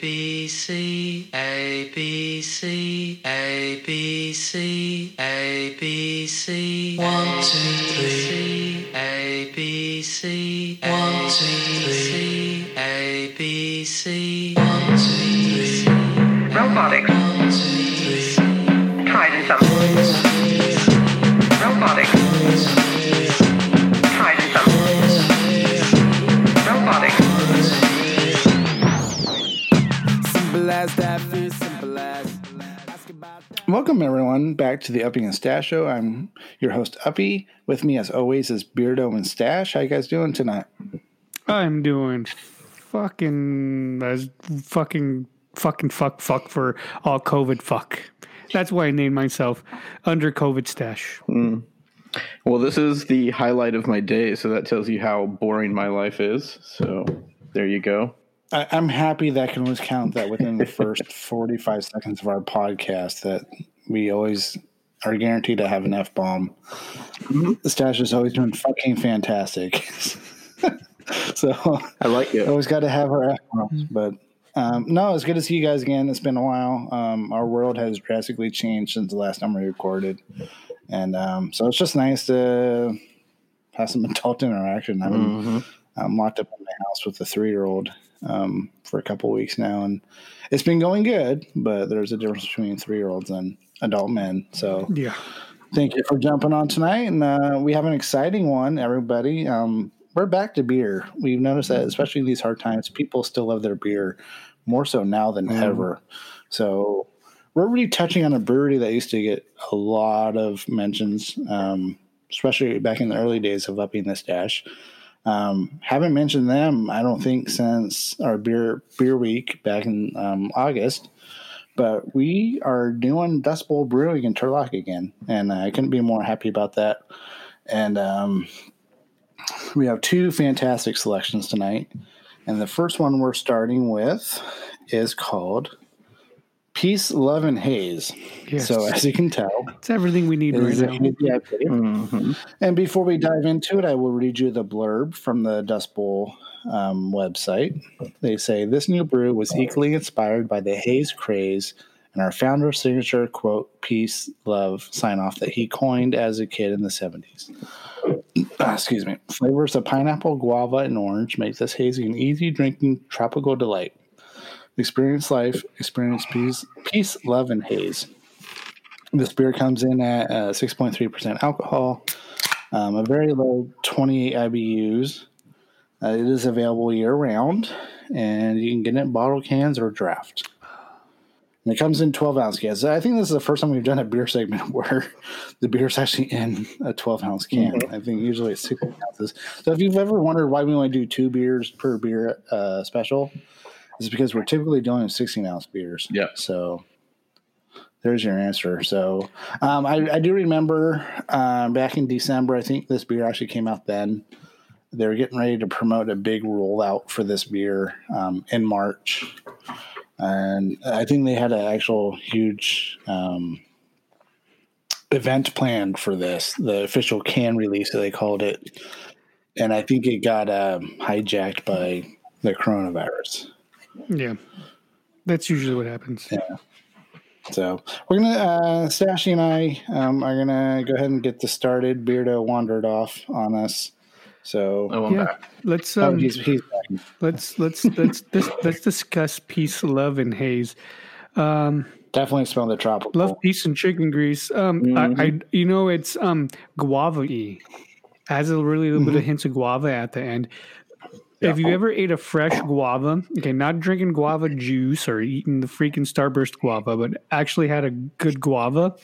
B C A B C A B C A B C one two three Welcome everyone back to the Upping and Stash Show. I'm your host Uppy. With me as always is Beardo and Stash. How you guys doing tonight? I'm doing fucking as fucking fucking fuck fuck for all COVID fuck. That's why I named myself Under COVID Stash. Hmm. Well, this is the highlight of my day, so that tells you how boring my life is. So there you go. I, I'm happy that can always count that within the first 45 seconds of our podcast that we always are guaranteed to have an F bomb. The Stash has always been fucking fantastic. so I like it. always got to have our F bombs. But um, no, it's good to see you guys again. It's been a while. Um, our world has drastically changed since the last time we recorded. And um, so it's just nice to have some adult interaction. I've been I'm locked up in my house with a three year old um, for a couple weeks now, and it's been going good. But there's a difference between three year olds and adult men. So Yeah. thank you for jumping on tonight, and uh, we have an exciting one, everybody. Um, we're back to beer. We've noticed that, especially in these hard times, people still love their beer more so now than ever. So we're really touching on a brewery that used to get a lot of mentions, um, especially back in the early days of upping the stash. Um, haven't mentioned them, I don't think, since our beer beer week back in um, August. But we are doing Dust Bowl Brewing in Turlock again, and I couldn't be more happy about that. And um, we have two fantastic selections tonight. And the first one we're starting with is called Peace, Love, and Haze. Yes. So, as you can tell, It's everything we need right is a now. hazy IPA. And before we dive into it, I will read you the blurb from the Dust Bowl um, website. They say this new brew was equally inspired by the haze craze and our founder's signature quote, peace, love sign off that he coined as a kid in the 70s. Ah, Excuse me. Flavors of pineapple, guava, and orange make this hazy an easy drinking tropical delight. Experience life, experience peace, peace, love, and haze. This beer comes in at uh, 6.3% alcohol, um, a very low 28 IBUs. Uh, it is available year round, and you can get it in bottle cans or draft. And it comes in 12 ounce cans. I think this is the first time we've done a beer segment where the beer is actually in a 12 ounce can. I think usually it's 16 ounces. So if you've ever wondered why we only do two beers per beer uh, special, it's because we're typically doing 16 ounce beers. Yeah. So there's your answer. So um, I, I do remember um, back in December, I think this beer actually came out then. They were getting ready to promote a big rollout for this beer um, in March. And I think they had an actual huge um, event planned for this, the official can release, they called it. And I think it got um, hijacked by the coronavirus. Yeah. That's usually what happens. Yeah. So we're gonna uh Stashy and I um, are gonna go ahead and get this started. Beardo wandered off on us. So Oh, I'm Yeah. back. Let's oh, um he's, he's back. let's let's let's let's, let's discuss peace, love, and haze. Um definitely smell the tropical. Love peace and chicken grease. Um, I, I, you know, it's um guava y. Has a really little bit of hints of guava at the end. If you ever ate a fresh guava, okay, not drinking guava juice or eating the freaking Starburst guava, but actually had a good guava,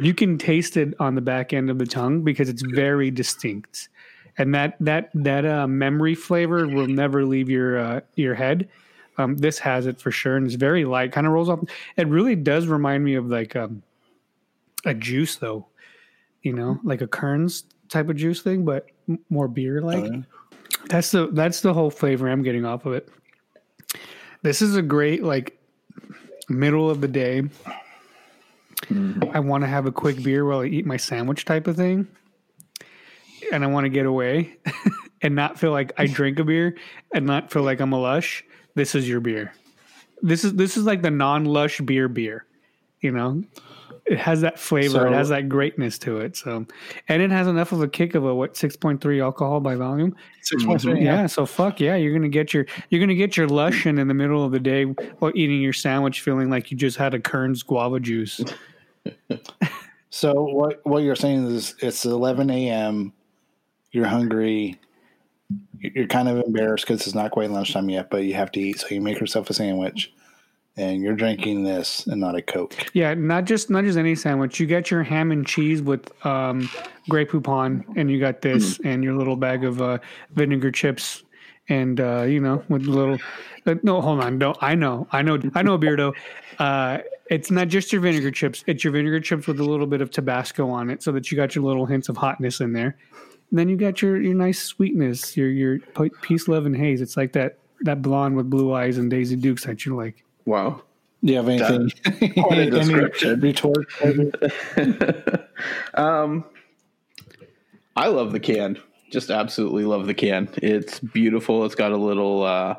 you can taste it on the back end of the tongue because it's very distinct, and that that that uh, memory flavor will never leave your uh, your head. Um, this has it for sure, and it's very light. Kind of rolls off. It really does remind me of like um, a juice, though. You know, like a Kern's type of juice thing, but m- more beer like. yeah. That's the that's the whole flavor I'm getting off of it. This is a great like middle of the day. Mm. I want to have a quick beer while I eat my sandwich type of thing. And I want to get away and not feel like I drink a beer and not feel like I'm a lush. This is your beer. This is this is like the non-lush beer beer. You know, it has that flavor. it has that greatness to it. So, and it has enough of a kick of a what six point three alcohol by volume. Six point three. Mm-hmm. Yeah, so fuck yeah, you're gonna get your you're gonna get your lushin in the middle of the day while eating your sandwich, feeling like you just had a Kern's guava juice. So what what you're saying is it's 11 a.m. You're hungry. You're kind of embarrassed because it's not quite lunchtime yet, but you have to eat. So you make yourself a sandwich, and you're drinking this and not a Coke. Yeah, not just not just any sandwich. You get your ham and cheese with um, Grey Poupon, and you got this, and your little bag of uh, vinegar chips, and uh, you know with a little. Uh, no, hold on. No, I know, I know, I know, Beardo. Uh, it's not just your vinegar chips. It's your vinegar chips with a little bit of Tabasco on it, so that you got your little hints of hotness in there. And then you got your your nice sweetness, your your peace, love, and haze. It's like that that blonde with blue eyes and Daisy Dukes that you like. Wow. Do you have anything? Quite a description. retort? um, I love the can. Just absolutely love the can. It's beautiful. It's got a little uh,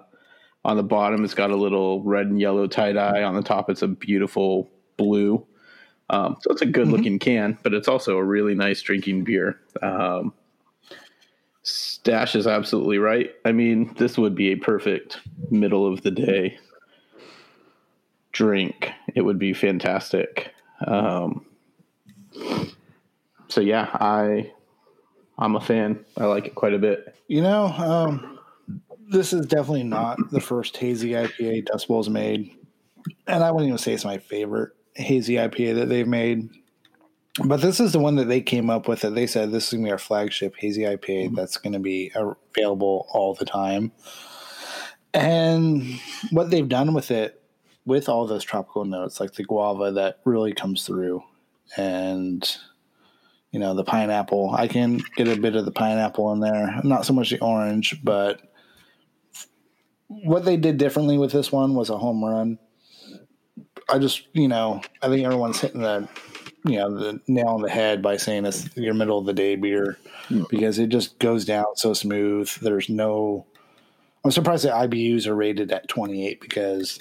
on the bottom. It's got a little red and yellow tie dye. On the top, it's a beautiful blue. Um, so it's a good looking can, but it's also a really nice drinking beer. Um, Stash is absolutely right. I mean, this would be a perfect middle of the day drink. It would be fantastic. Um, so yeah, I I'm a fan. I like it quite a bit. You know, um, this is definitely not the first hazy IPA Dust Bowl's made, and I wouldn't even say it's my favorite hazy IPA that they've made. But this is the one that they came up with. That they said this is gonna be our flagship hazy IPA that's going to be available all the time. And what they've done with it, with all those tropical notes, like the guava that really comes through, and you know the pineapple. I can get a bit of the pineapple in there, not so much the orange, but what they did differently with this one was a home run. I just, you know, I think everyone's hitting the, you know, the nail on the head by saying it's your middle of the day beer hmm. because it just goes down so smooth. There's no, I'm surprised that IBUs are rated at 28 because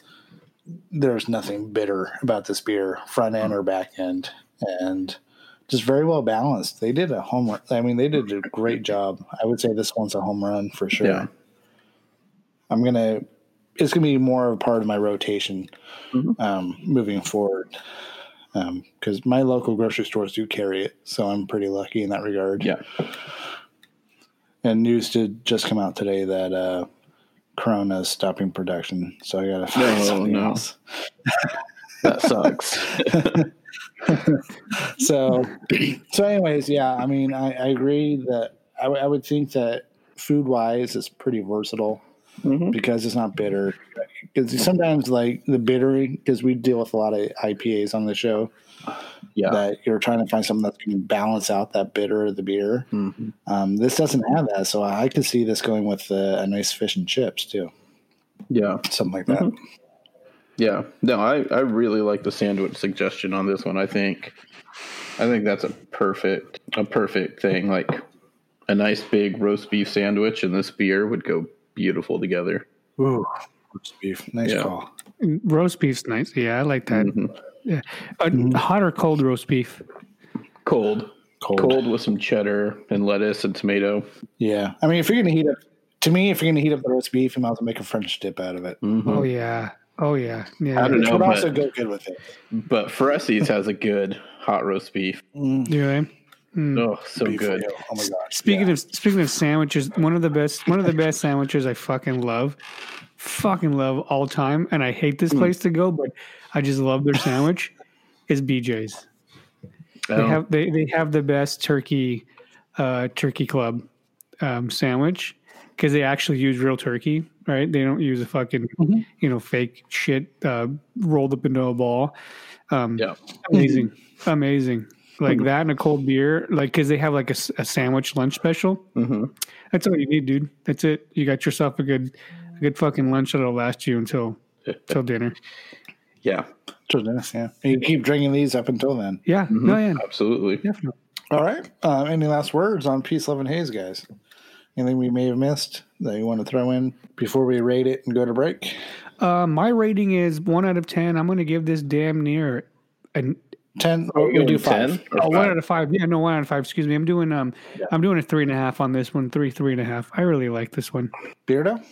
there's nothing bitter about this beer, front end or back end, and just very well balanced. They did a home run. I mean, they did a great job. I would say this one's a home run for sure. Yeah. I'm gonna. It's gonna be more of a part of my rotation Mm-hmm. um, moving forward because my local grocery stores do carry it, so I'm pretty lucky in that regard. Yeah. And news did just come out today that uh, Corona is stopping production, so I gotta find No, something no. else. That sucks. so so anyways yeah i mean i, I agree that I, w- I would think that food wise it's pretty versatile Mhm. because it's not bitter because sometimes like the bitter because we deal with a lot of ipas on the show yeah. that you're trying to find something that's going to balance out that bitter of the beer Mhm. um, this doesn't have that so i could see this going with uh, a nice fish and chips too Yeah. something like that Yeah. No, I, I really like the sandwich suggestion on this one. I think I think that's a perfect a perfect thing. Like a nice big roast beef sandwich and this beer would go beautiful together. Ooh, roast beef nice Yeah. call Roast beef's nice. Yeah, I like that. Mhm. Yeah, uh, hot or cold roast beef. Cold. cold. Cold with some cheddar and lettuce and tomato. Yeah, I mean, if you're gonna heat up, to me, if you're gonna heat up the roast beef, you might as well make a French dip out of it. Oh yeah. Oh yeah. Yeah. I don't know, would also but, go good with it. but Fressi's has a good hot roast beef. Do they? Oh, so Beef good. oil. Oh my god! Speaking of speaking of sandwiches, one of the best one of the best sandwiches I fucking love, fucking love all time, and I hate this place to go, but I just love their sandwich. Is BJ's. They Oh, have they, they have the best turkey uh, turkey club um, sandwich because they actually use real turkey, right? They don't use a fucking you know fake shit uh, rolled up into a ball. Um, yeah. amazing, amazing. Like that and a cold beer, like because they have like a, a sandwich lunch special. hmm That's all you need, dude. That's it. You got yourself a good, a good fucking lunch that'll last you until, till dinner. Yeah. Sure does, yeah. And you keep drinking these up until then. Yeah, no, yeah, Absolutely. definitely. All right. Uh, any last words on Peace, Love, and Haze, guys? Anything we may have missed that you want to throw in before we rate it and go to break? Uh, my rating is one out of ten. I'm going to give this damn near an Ten. Are we we going do 10 five. or oh, one five? out of five. Yeah, no, one out of five. Excuse me. I'm doing um, I'm doing a three and a half on this one. Three, three and a half. I really like this one. Beardo.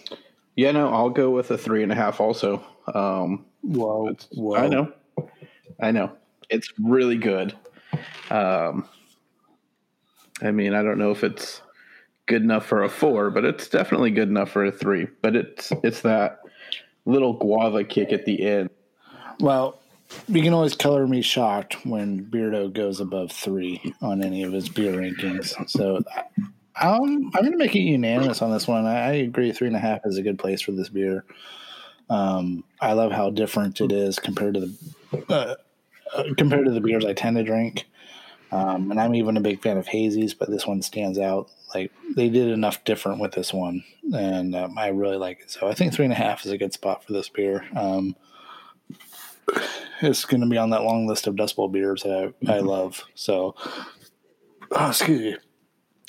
Yeah, no, I'll go with a three and a half. Also, um, Whoa. Whoa. I know, I know, it's really good. Um, I mean, I don't know if it's good enough for a four, but it's definitely good enough for a three. But it's it's that little guava kick at the end. Well, you can always color me shocked when Beardo goes above three on any of his beer rankings. So um, I'm going to make it unanimous on this one. I, I agree, three and a half is a good place for this beer. Um, I love how different it is compared to the uh, uh, compared to the beers I tend to drink. Um, and I'm even a big fan of hazies, but this one stands out. Like they did enough different with this one, and um, I really like it. So I think three and a half is a good spot for this beer. Um, it's going to be on that long list of Dust Bowl beers that I, I love. So, oh, excuse me.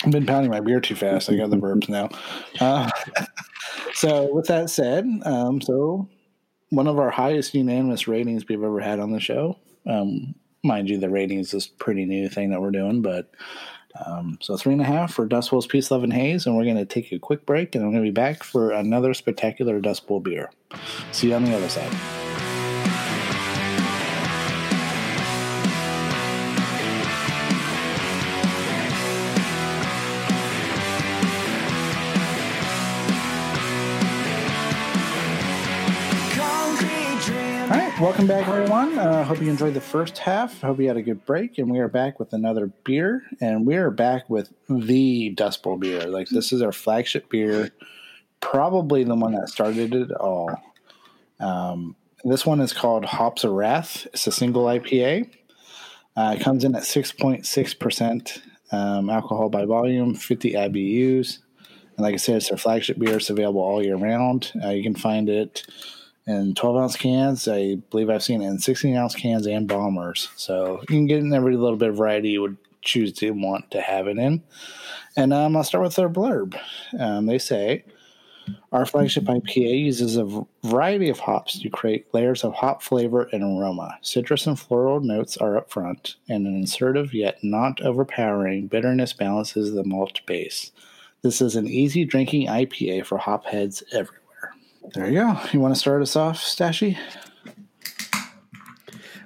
I've been pounding my beer too fast. I got the burps now. Uh, so, with that said, um, so one of our highest unanimous ratings we've ever had on the show. Um, mind you, the ratings is a pretty new thing that we're doing, but um, so three and a half for Dust Bowl's Peace, Love, and Haze, and we're going to take a quick break, and I'm going to be back for another spectacular Dust Bowl beer. See you on the other side. Welcome back, everyone. Uh, hope you enjoyed the first half. Hope you had a good break, and we are back with another beer, and we are back with the Dust Bowl beer. Like this is our flagship beer, probably the one that started it all. Um, this one is called Hops of Wrath. It's a single IPA. Uh, it comes in at six point six percent um, alcohol by volume, fifty IBUs, and like I said, it's our flagship beer. It's available all year round. Uh, you can find it in 12 ounce cans. I believe I've seen it in 16 ounce cans and bombers. So you can get in every little bit of variety you would choose to want to have it in. And um, I'll start with their blurb. Um, they say, our flagship IPA uses a variety of hops to create layers of hop flavor and aroma. Citrus and floral notes are up front, and an assertive yet not overpowering bitterness balances the malt base. This is an easy drinking IPA for hop heads everywhere. There you go. You want to start us off, Stashy?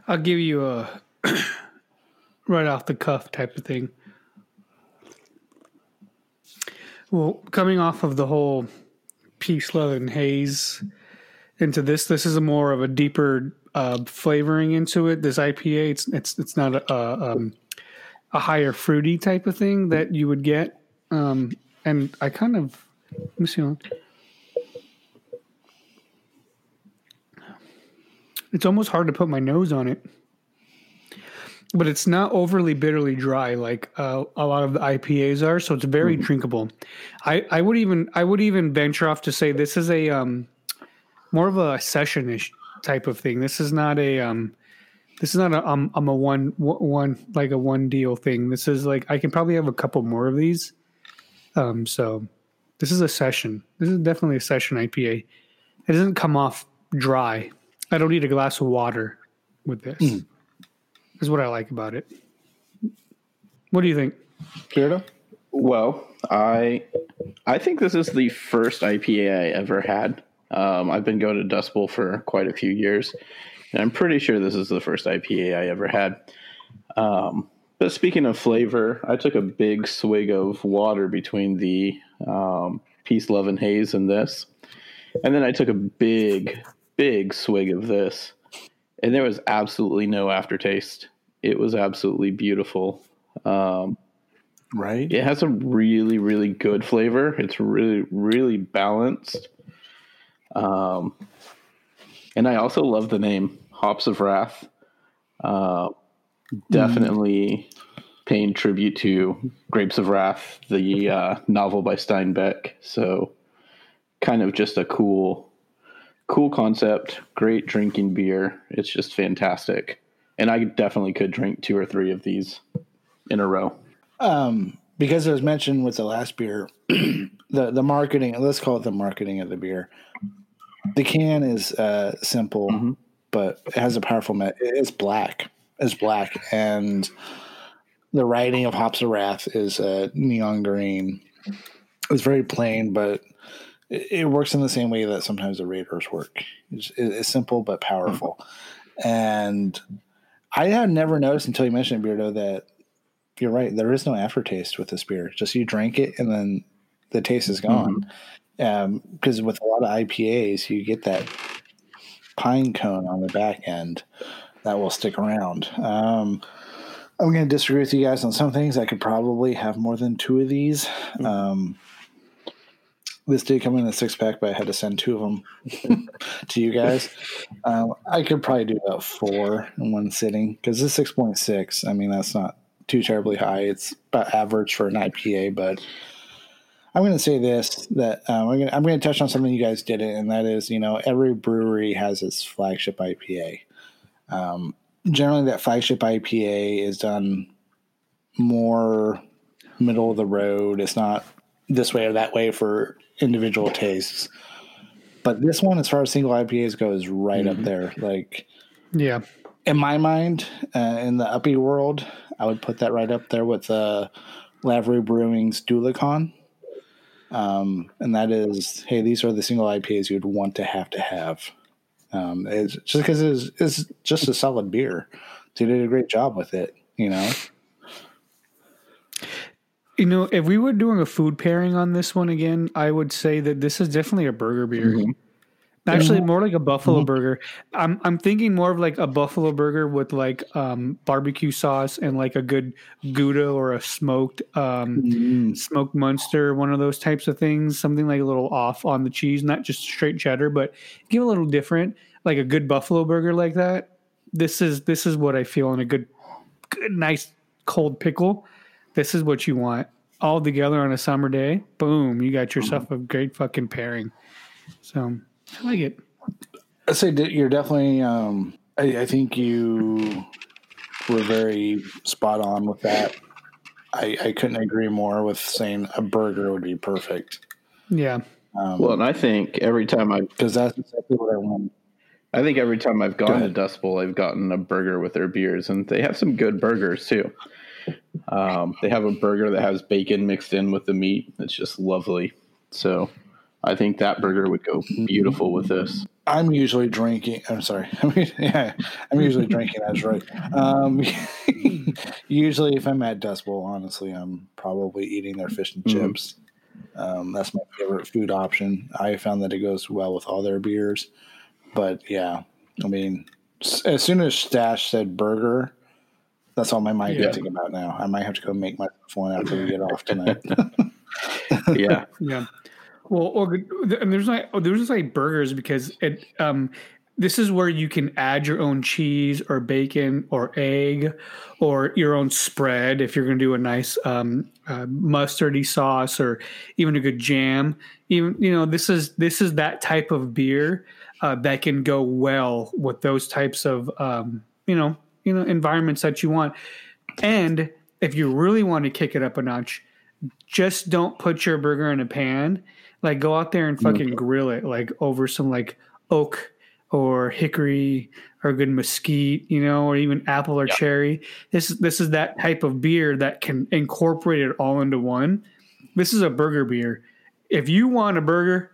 I'll give you a right off the cuff type of thing. Well, coming off of the whole peace, love, and haze into this, this is a more of a deeper uh, flavoring into it. This IPA, it's it's it's not a a, um, a higher fruity type of thing that you would get. Um, and I kind of let me see. It's almost hard to put my nose on it, but it's not overly bitterly dry like uh, a lot of the IPAs are. So it's very drinkable. I, I would even I would even venture off to say this is a um, more of a sessionish type of thing. This is not a um, this is not a um, I'm a one one like a one deal thing. This is like I can probably have a couple more of these. Um, so this is a session. This is definitely a session IPA. It doesn't come off dry. I don't need a glass of water with this. Is what I like about it. What do you think? Beardo? Well, I I think this is the first IPA I ever had. Um, I've been going to Dust Bowl for quite a few years, and I'm pretty sure this is the first IPA I ever had. Um, but speaking of flavor, I took a big swig of water between the um, Peace, Love, and Haze and this, and then I took a big, big swig of this, and there was absolutely no aftertaste. It was absolutely beautiful. Um, Right? it has a really, really good flavor. It's really, really balanced. Um, and I also love the name Hops of Wrath. Uh, definitely paying tribute to Grapes of Wrath, the uh, novel by Steinbeck. So, kind of just a cool, cool concept. Great drinking beer. It's just fantastic. And I definitely could drink two or three of these in a row. Um, because it was mentioned with the last beer, the the marketing. Let's call it the marketing of the beer. The can is uh, simple, Mhm. but it has a powerful. Me- it's black. It's black, and the writing of Hops of Wrath is uh, neon green. It's very plain, but it, works in the same way that sometimes the Raiders work. It's, it's simple but powerful, and I had never noticed until you mentioned it, Beardo, that you're right. There is no aftertaste with this beer. Just you drink it and then the taste is gone. Because with a lot of IPAs, you get that pine cone on the back end that will stick around. Um, I'm going to disagree with you guys on some things. I could probably have more than two of these. Um, this did come in a six pack, but I had to send two of them to you guys. Um, I could probably do about four in one sitting because this six point six. I mean, that's not too terribly high. It's about average for an IPA, but I'm going to say this that um, I'm going to I'm to touch on something you guys did it, and that is you know every brewery has its flagship IPA. Um, generally, that flagship IPA is done more middle of the road. It's not this way or that way for individual tastes. But this one, as far as single IPAs go, is right up there. Like Yeah. in my mind, uh, in the uppy world, I would put that right up there with uh, Lavery Brewing's Dulicon. Um, and that is, hey, these are the single IPAs you'd want to have to have. Um, it's just because it's, it's just a solid beer. They did a great job with it, you know. You know, if we were doing a food pairing on this one again, I would say that this is definitely a burger beer. Actually, more like a buffalo burger. I'm I'm thinking more of like a buffalo burger with like um, barbecue sauce and like a good Gouda or a smoked um, smoked Munster, one of those types of things. Something like a little off on the cheese, not just straight cheddar, but give a little different, like a good buffalo burger like that. This is this is what I feel in a good, good nice cold pickle. This is what you want all together on a summer day. Boom, you got yourself a great fucking pairing. So I like it. I'd say you're definitely. Um, I, I think you were very spot on with that. I, I couldn't agree more with saying a burger would be perfect Yeah. Well, and I think every time I, because that's exactly what I want. I think every time I've gone to. Dust Bowl, I've gotten a burger with their beers, and they have some good burgers too. Um, they have a burger that has bacon mixed in with the meat. It's just lovely. So, I think that burger would go beautiful with this. I'm usually drinking. I'm sorry. I mean, yeah, I'm usually drinking. That's right. Um, usually, if I'm at Dust Bowl, honestly, I'm probably eating their fish and chips. Um, that's my favorite food option. I found that it goes well with all their beers. But yeah, I mean, as soon as Stash said burger, that's all my mind Yeah. can think about now. I might have to go make my one after we get off tonight. Yeah. Yeah. Well, or and there's like oh, there's just like burgers because it um this is where you can add your own cheese or bacon or egg or your own spread if you're going to do a nice um, uh, mustardy sauce or even a good jam. Even you know this is this is that type of beer uh, that can go well with those types of um, you know you know environments that you want. And if you really want to kick it up a notch, just don't put your burger in a pan. Like go out there and fucking grill it, like over some like oak or hickory or good mesquite, you know, or even apple or cherry. This this is that type of beer that can incorporate it all into one. This is a burger beer. If you want a burger,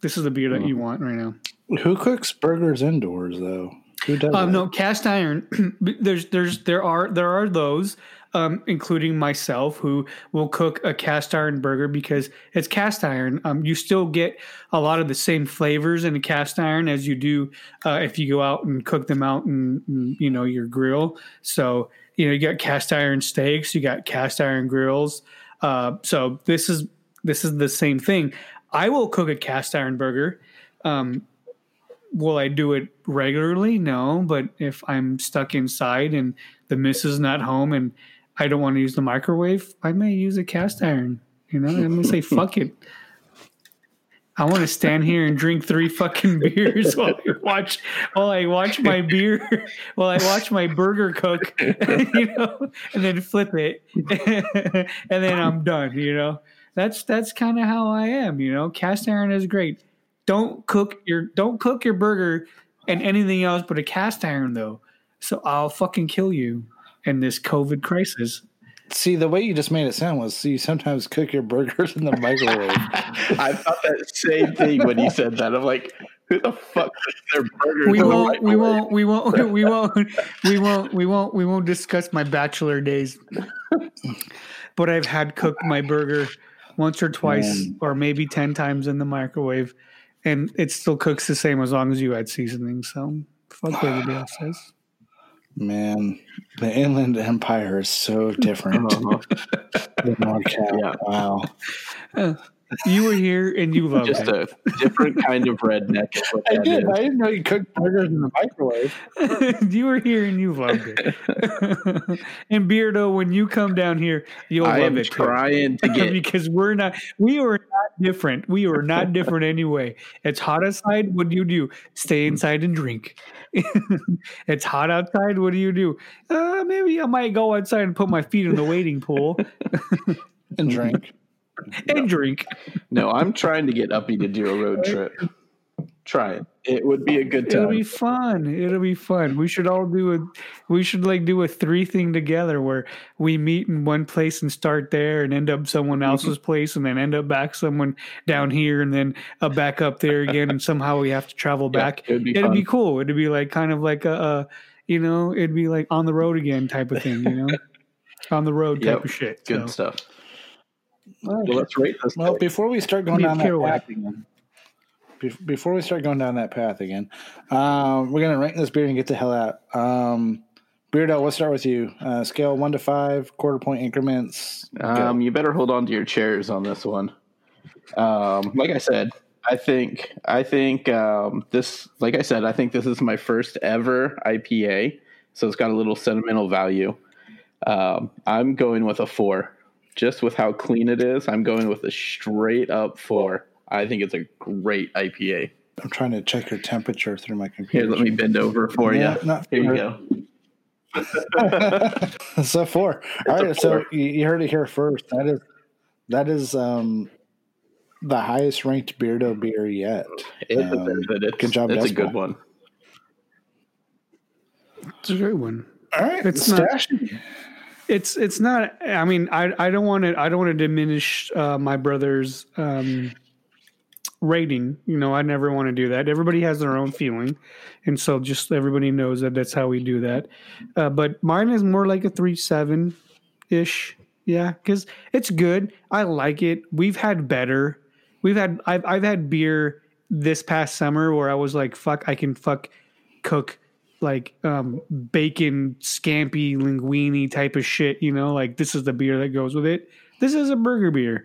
this is the beer that hmm. you want right now. Who cooks burgers indoors though? Who does? Um, no, cast iron. there's, there's, there are, there are those, um, including myself, who will cook a cast iron burger because it's cast iron. Um, you still get a lot of the same flavors in a cast iron as you do uh, if you go out and cook them out in, in, you know, your grill. So you know, you got cast iron steaks, you got cast iron grills. Uh, so this is this is the same thing. I will cook a cast iron burger. Um, will I do it regularly? No, but if I'm stuck inside and the missus not home and I don't want to use the microwave, I may use a cast iron. You know, I'm gonna say fuck it. I want to stand here and drink three fucking beers while I watch while I watch my beer while I watch my burger cook, you know, and then flip it, and then I'm done. You know, that's that's kind of how I am. You know, cast iron is great. Don't cook your don't cook your burger and anything else but a cast iron though. So I'll fucking kill you in this COVID crisis. See, the way you just made it sound was you sometimes cook your burgers in the microwave. I thought that same thing when you said that. I'm like, who the fuck cooks their burgers? We in the won't we won't we won't we won't we won't we won't we won't discuss my bachelor days. But I've had cooked my burger once or twice or maybe 10 times in the microwave and it still cooks the same as long as you add seasoning. So fuck what everybody else says. Man, the Inland Empire is so different than NorCal. Yeah. Wow. Uh, You were here and you loved Just it. a different kind of redneck. I did. is. I didn't know you cooked burgers in the microwave. you were here and you loved it. and Beardo, when you come down here, you'll I love am it too. trying to get. because we're not we are not different. We are not different anyway. It's hot outside. What do you do? Stay inside and drink. it's hot outside. What do you do? Uh, maybe I might go outside and put my feet in the wading pool And drink. and drink. No, I'm trying to get Uppy to do a road trip. Try it. It would be a good time. It'll be fun. It'll be fun. We should all do a we should like do a three thing together where we meet in one place and start there and end up someone else's place and then end up back someone down here and then uh, back up there again and somehow we have to travel Yeah, back. it would be It'd be cool. It'd be like kind of like a, a you know, it'd be like on the road again type of thing, you know? on the road type Yep. of shit. Good So, stuff. Well, let's rate this. Well, thing. before we start going Be down that path again, before we start going down that path again, um, we're gonna rank this beer and get the hell out. Um, Beardo, let's start with you. Uh, scale one to five, quarter point increments. Um, you better hold on to your chairs on this one. Um, like I said, I think I think um, this. Like I said, I think this is my first ever IPA, so it's got a little sentimental value. Um, I'm going with a four, just with how clean it is. I'm going with a straight up four. I think it's a great IPA. I'm trying to check your temperature through my computer. Here, computer. let me bend over for Yeah, you. not Here you go. so four. All a right, so you, you heard it here first. That is that is um, the highest ranked Beardo beer yet. It Um, deserves. It's, good job, It's a good one. It's a great one. All right, It's not- stash. It's it's not. I mean, I I don't want to I don't want to diminish uh, my brother's um, rating. You know, I never want to do that. Everybody has their own feeling, and so just everybody knows that that's how we do that. Uh, but mine is more like a three seven ish. Yeah, because it's good. I like it. We've had better. We've had I've I've had beer this past summer where I was like, fuck, I can fuck cook like um bacon scampi linguini type of shit, you know, like this is the beer that goes with it. This is a burger beer.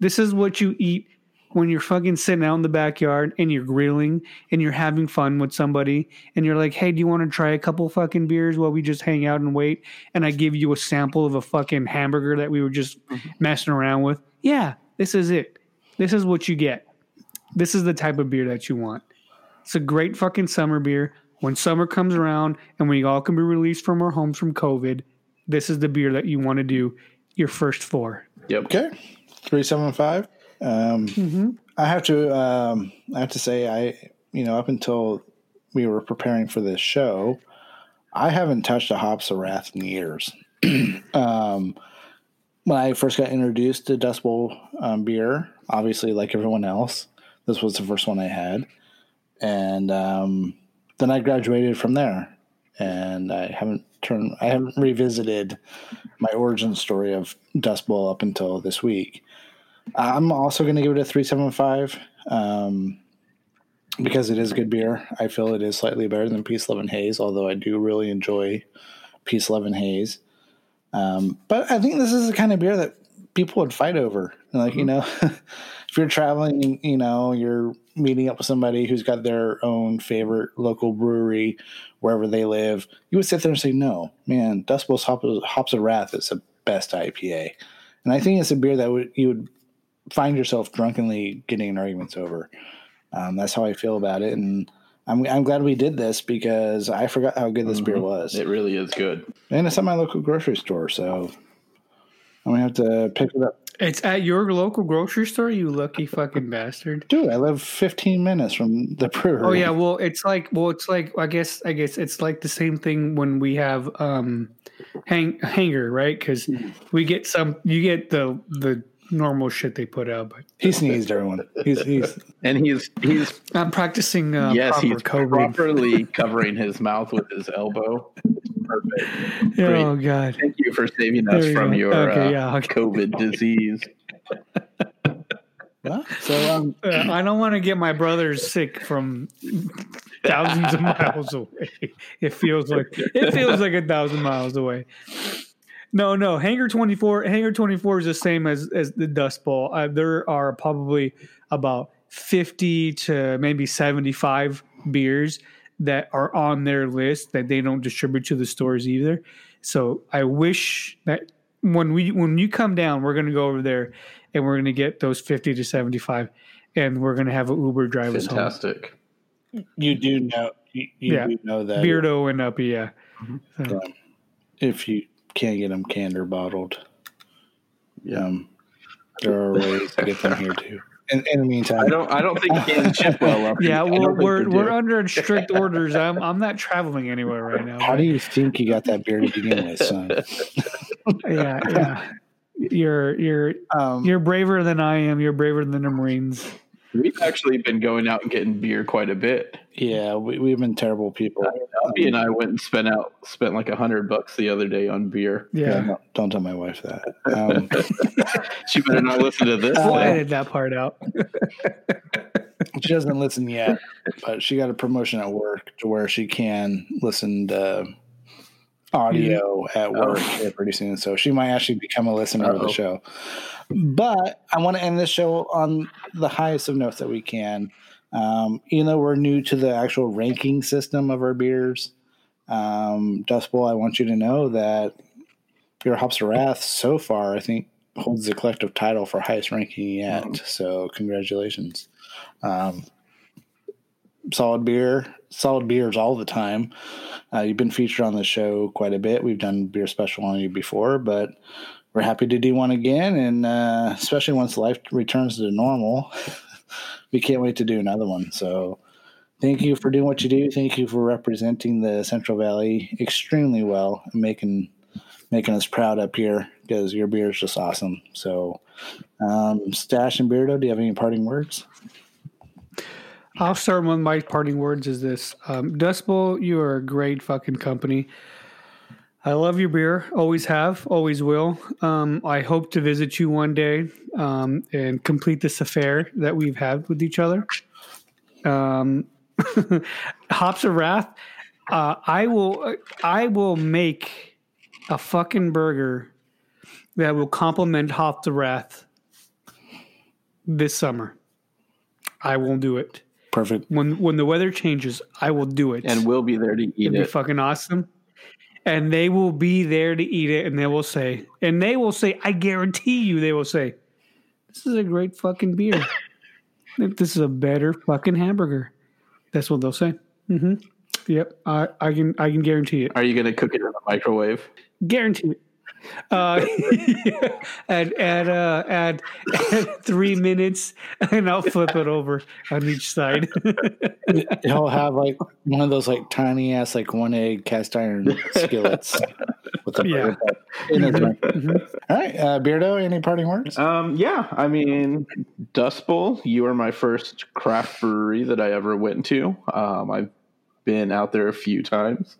This is what you eat when you're fucking sitting out in the backyard and you're grilling and you're having fun with somebody and you're like, hey, do you want to try a couple fucking beers while we just hang out and wait? And I give you a sample of a fucking hamburger that we were just messing around with. Yeah, this is it. This is what you get. This is the type of beer that you want. It's a great fucking summer beer. When summer comes around and we all can be released from our homes from COVID, this is the beer that you want to do your first four. Yep. Okay, three seven five. Um, Mm-hmm. I have to. Um, I have to say, I you know, up until we were preparing for this show, I haven't touched a hops of wrath in years. um, when I first got introduced to Dust Bowl um, beer, obviously, like everyone else, this was the first one I had, and um, then I graduated from there, and I haven't turned. I haven't revisited my origin story of Dust Bowl up until this week. I'm also going to give it a 375 um, because it is good beer. I feel it is slightly better than Peace Love and Haze, although I do really enjoy Peace Love and Haze. Um, but I think this is the kind of beer that people would fight over. Like, you know, if you're traveling, you know, you're meeting up with somebody who's got their own favorite local brewery wherever they live, you would sit there and say, no, man, Dust Bowl's Hops, Hops of Wrath is the best IPA. And I think it's a beer that would you would find yourself drunkenly getting in arguments over. Um, that's how I feel about it, and I'm I'm glad we did this because I forgot how good this beer was, It really is good. and it's at my local grocery store. So, I'm gonna have to pick it up. It's at your local grocery store, you lucky fucking bastard. Dude, I live 15 minutes from the brewery. Oh yeah, well it's like well it's like I guess I guess it's like the same thing when we have um hang Hangar, right? Cuz we get some you get the the normal shit they put out, but he sneezed. Everyone, he's he's And he's he's I'm practicing uh yes, proper he's COVID. properly covering his mouth with his elbow. Perfect. Oh god. Thank you for saving us you from go. your Okay, uh, yeah, okay. COVID disease. well, so um, Uh, I don't want to get my brothers sick from thousands of miles away. It feels like it feels like a thousand miles away. No, no. Hangar twenty four. Hangar twenty four is the same as as the Dust Bowl. Uh, there are probably about fifty to maybe seventy five beers that are on their list that they don't distribute to the stores either. So I wish that when we when you come down, we're going to go over there and we're going to get those fifty to seventy five, and we're going to have an Uber drive us home. Fantastic. you do know you, you Yeah. do know that Beardo and Uppy, yeah. So, if you can't get them canned or bottled, um, there are ways to get them here too. In, in the meantime, I don't I don't think you can ship well up. yeah, I we're we're, we're under strict orders. I'm I'm not traveling anywhere right now. how do you think you got that beer to begin with, son? yeah, yeah. You're you're Um, you're braver than I am. You're braver than the Marines. We've actually been going out and getting beer quite a bit. yeah, we, we've been terrible people. Uppy and I went and spent out spent like a hundred bucks the other day on beer. Yeah, Yeah. no, don't tell my wife that. Um, She better not listen to this. We'll edit that part out. she doesn't listen yet, but she got a promotion at work to where she can listen to audio at work here pretty soon. So she might actually become a listener of Uh-oh. the show. But I want to end this show on the highest of notes that we can. Um, even though we're new to the actual ranking system of our beers, um, Dust Bowl, I want you to know that your Hops of Wrath so far, I think, holds the collective title for highest ranking yet. So congratulations. Um, solid beer, solid beers all the time. Uh, you've been featured on the show quite a bit. We've done beer special on you before, but we're happy to do one again, and uh, especially once life returns to normal, we can't wait to do another one. So, thank you for doing what you do. Thank you for representing the Central Valley extremely well and making making us proud up here because your beer is just awesome. So, um, Stash and Beardo, do you have any parting words? I'll start with my parting words is this. Um, Dust Bowl, you are a great fucking company. I love your beer. Always have, always will. Um, I hope to visit you one day um, and complete this affair that we've had with each other. Um, Hops of Wrath. Uh, I will. I will make a fucking burger that will complement Hops of Wrath this summer. I will do it Perfect. when when the weather changes. I will do it And we'll be there to eat It'd be fucking awesome. And they will be there to eat it, and they will say, and they will say, I guarantee you, they will say, this is a great fucking beer. this is a better fucking hamburger. That's what they'll say. Mm-hmm. Yep, I, I can I can guarantee it. Are you going to cook it in the microwave? Guarantee it. Uh, add add uh, add add three minutes, and I'll flip it over on each side. He'll have like one of those like tiny ass like one egg cast iron skillets with a Yeah. burger pot in his mouth. Mhm. All right, uh, Beardo, any parting words? Um, yeah, I mean, Dust Bowl, you are my first craft brewery that I ever went to. Um, I've been out there a few times.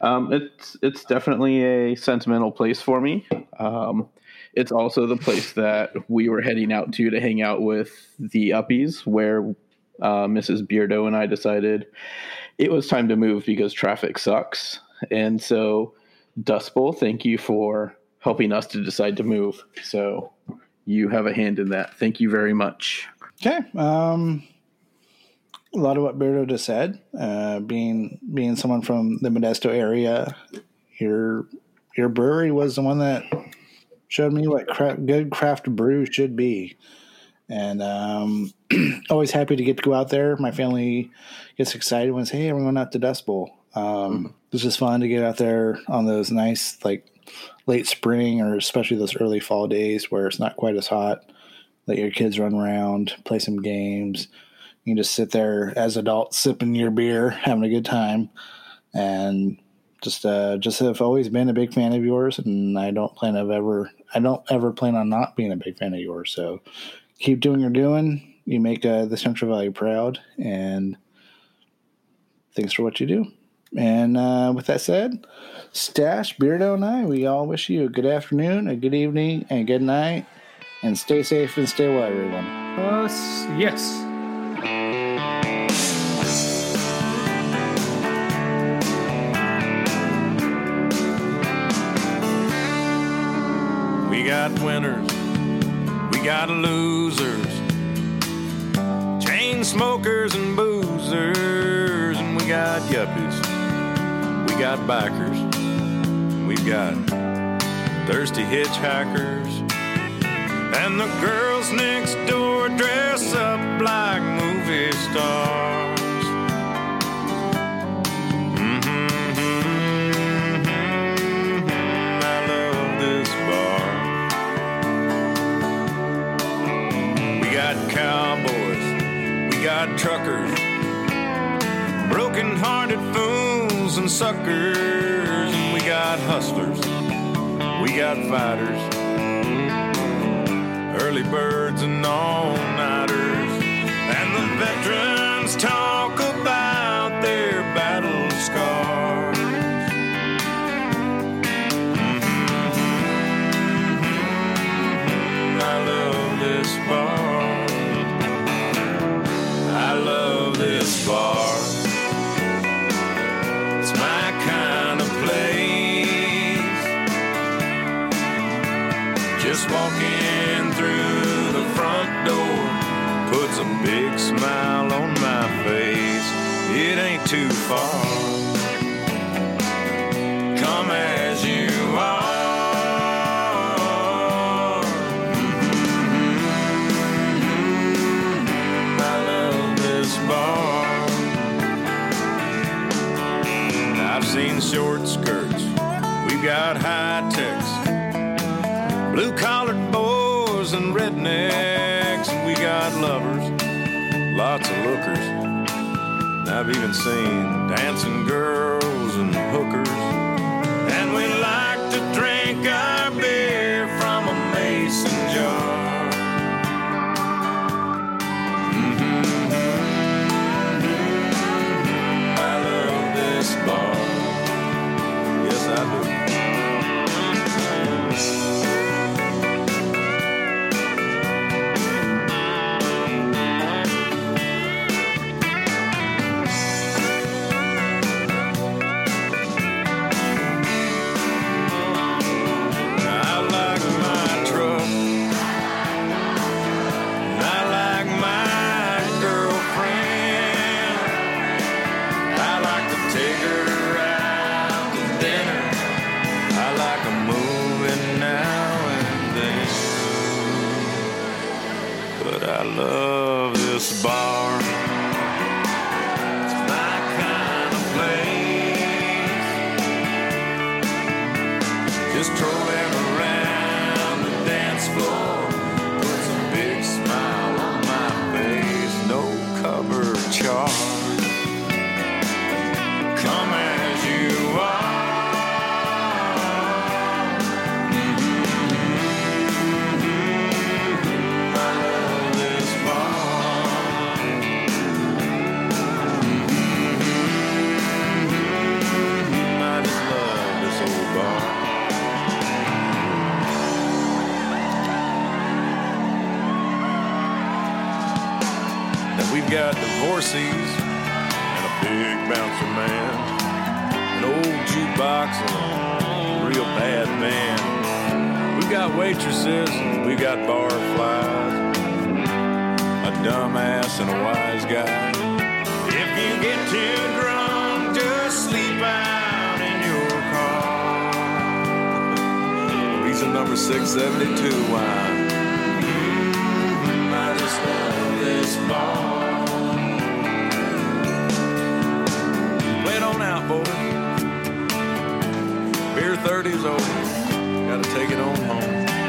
Um, it's it's definitely a sentimental place for me. Um, it's also the place that we were heading out to to hang out with the Uppies, where uh, Mrs. Beardo and I decided it was time to move because traffic sucks. And so, Dust Bowl, thank you for helping us to decide to move. So, you have a hand in that. Thank you very much. Okay. Um, a lot of what Beardo just said. Uh, being being someone from the Modesto area, your your brewery was the one that showed me what good craft brew should be, and um, always happy to get to go out there. My family gets excited when say, "Hey, we're going out to Dust Bowl." Um, It's just fun to get out there on those nice like late spring or especially those early fall days where it's not quite as hot. Let your kids run around, play some games. You just sit there as adults sipping your beer, having a good time, and just uh, just have always been a big fan of yours, and I don't plan of ever I don't ever plan on not being a big fan of yours. So keep doing you're doing. You make uh, the Central Valley proud, and thanks for what you do. And uh, with that said, Stash, Beardo, and I, we all wish you a good afternoon, a good evening, and good night. And stay safe and stay well, everyone. Uh, yes. Winners, we got losers, chain smokers and boozers, and we got yuppies, we got bikers, we've got thirsty hitchhikers, and the girls next door dress up like movie stars. Truckers, broken hearted fools and suckers, we got hustlers, we got fighters, early birds and all nighters, and the veterans talk too far. Come as you are. Mm-hmm. I love this bar. I've seen short skirts, we've got high techs, blue collared boys and rednecks, we got lovers, lots of lookers. I've even seen dancing girls and hookers. And we like to drink Just trolling party's over. Gotta take it on home.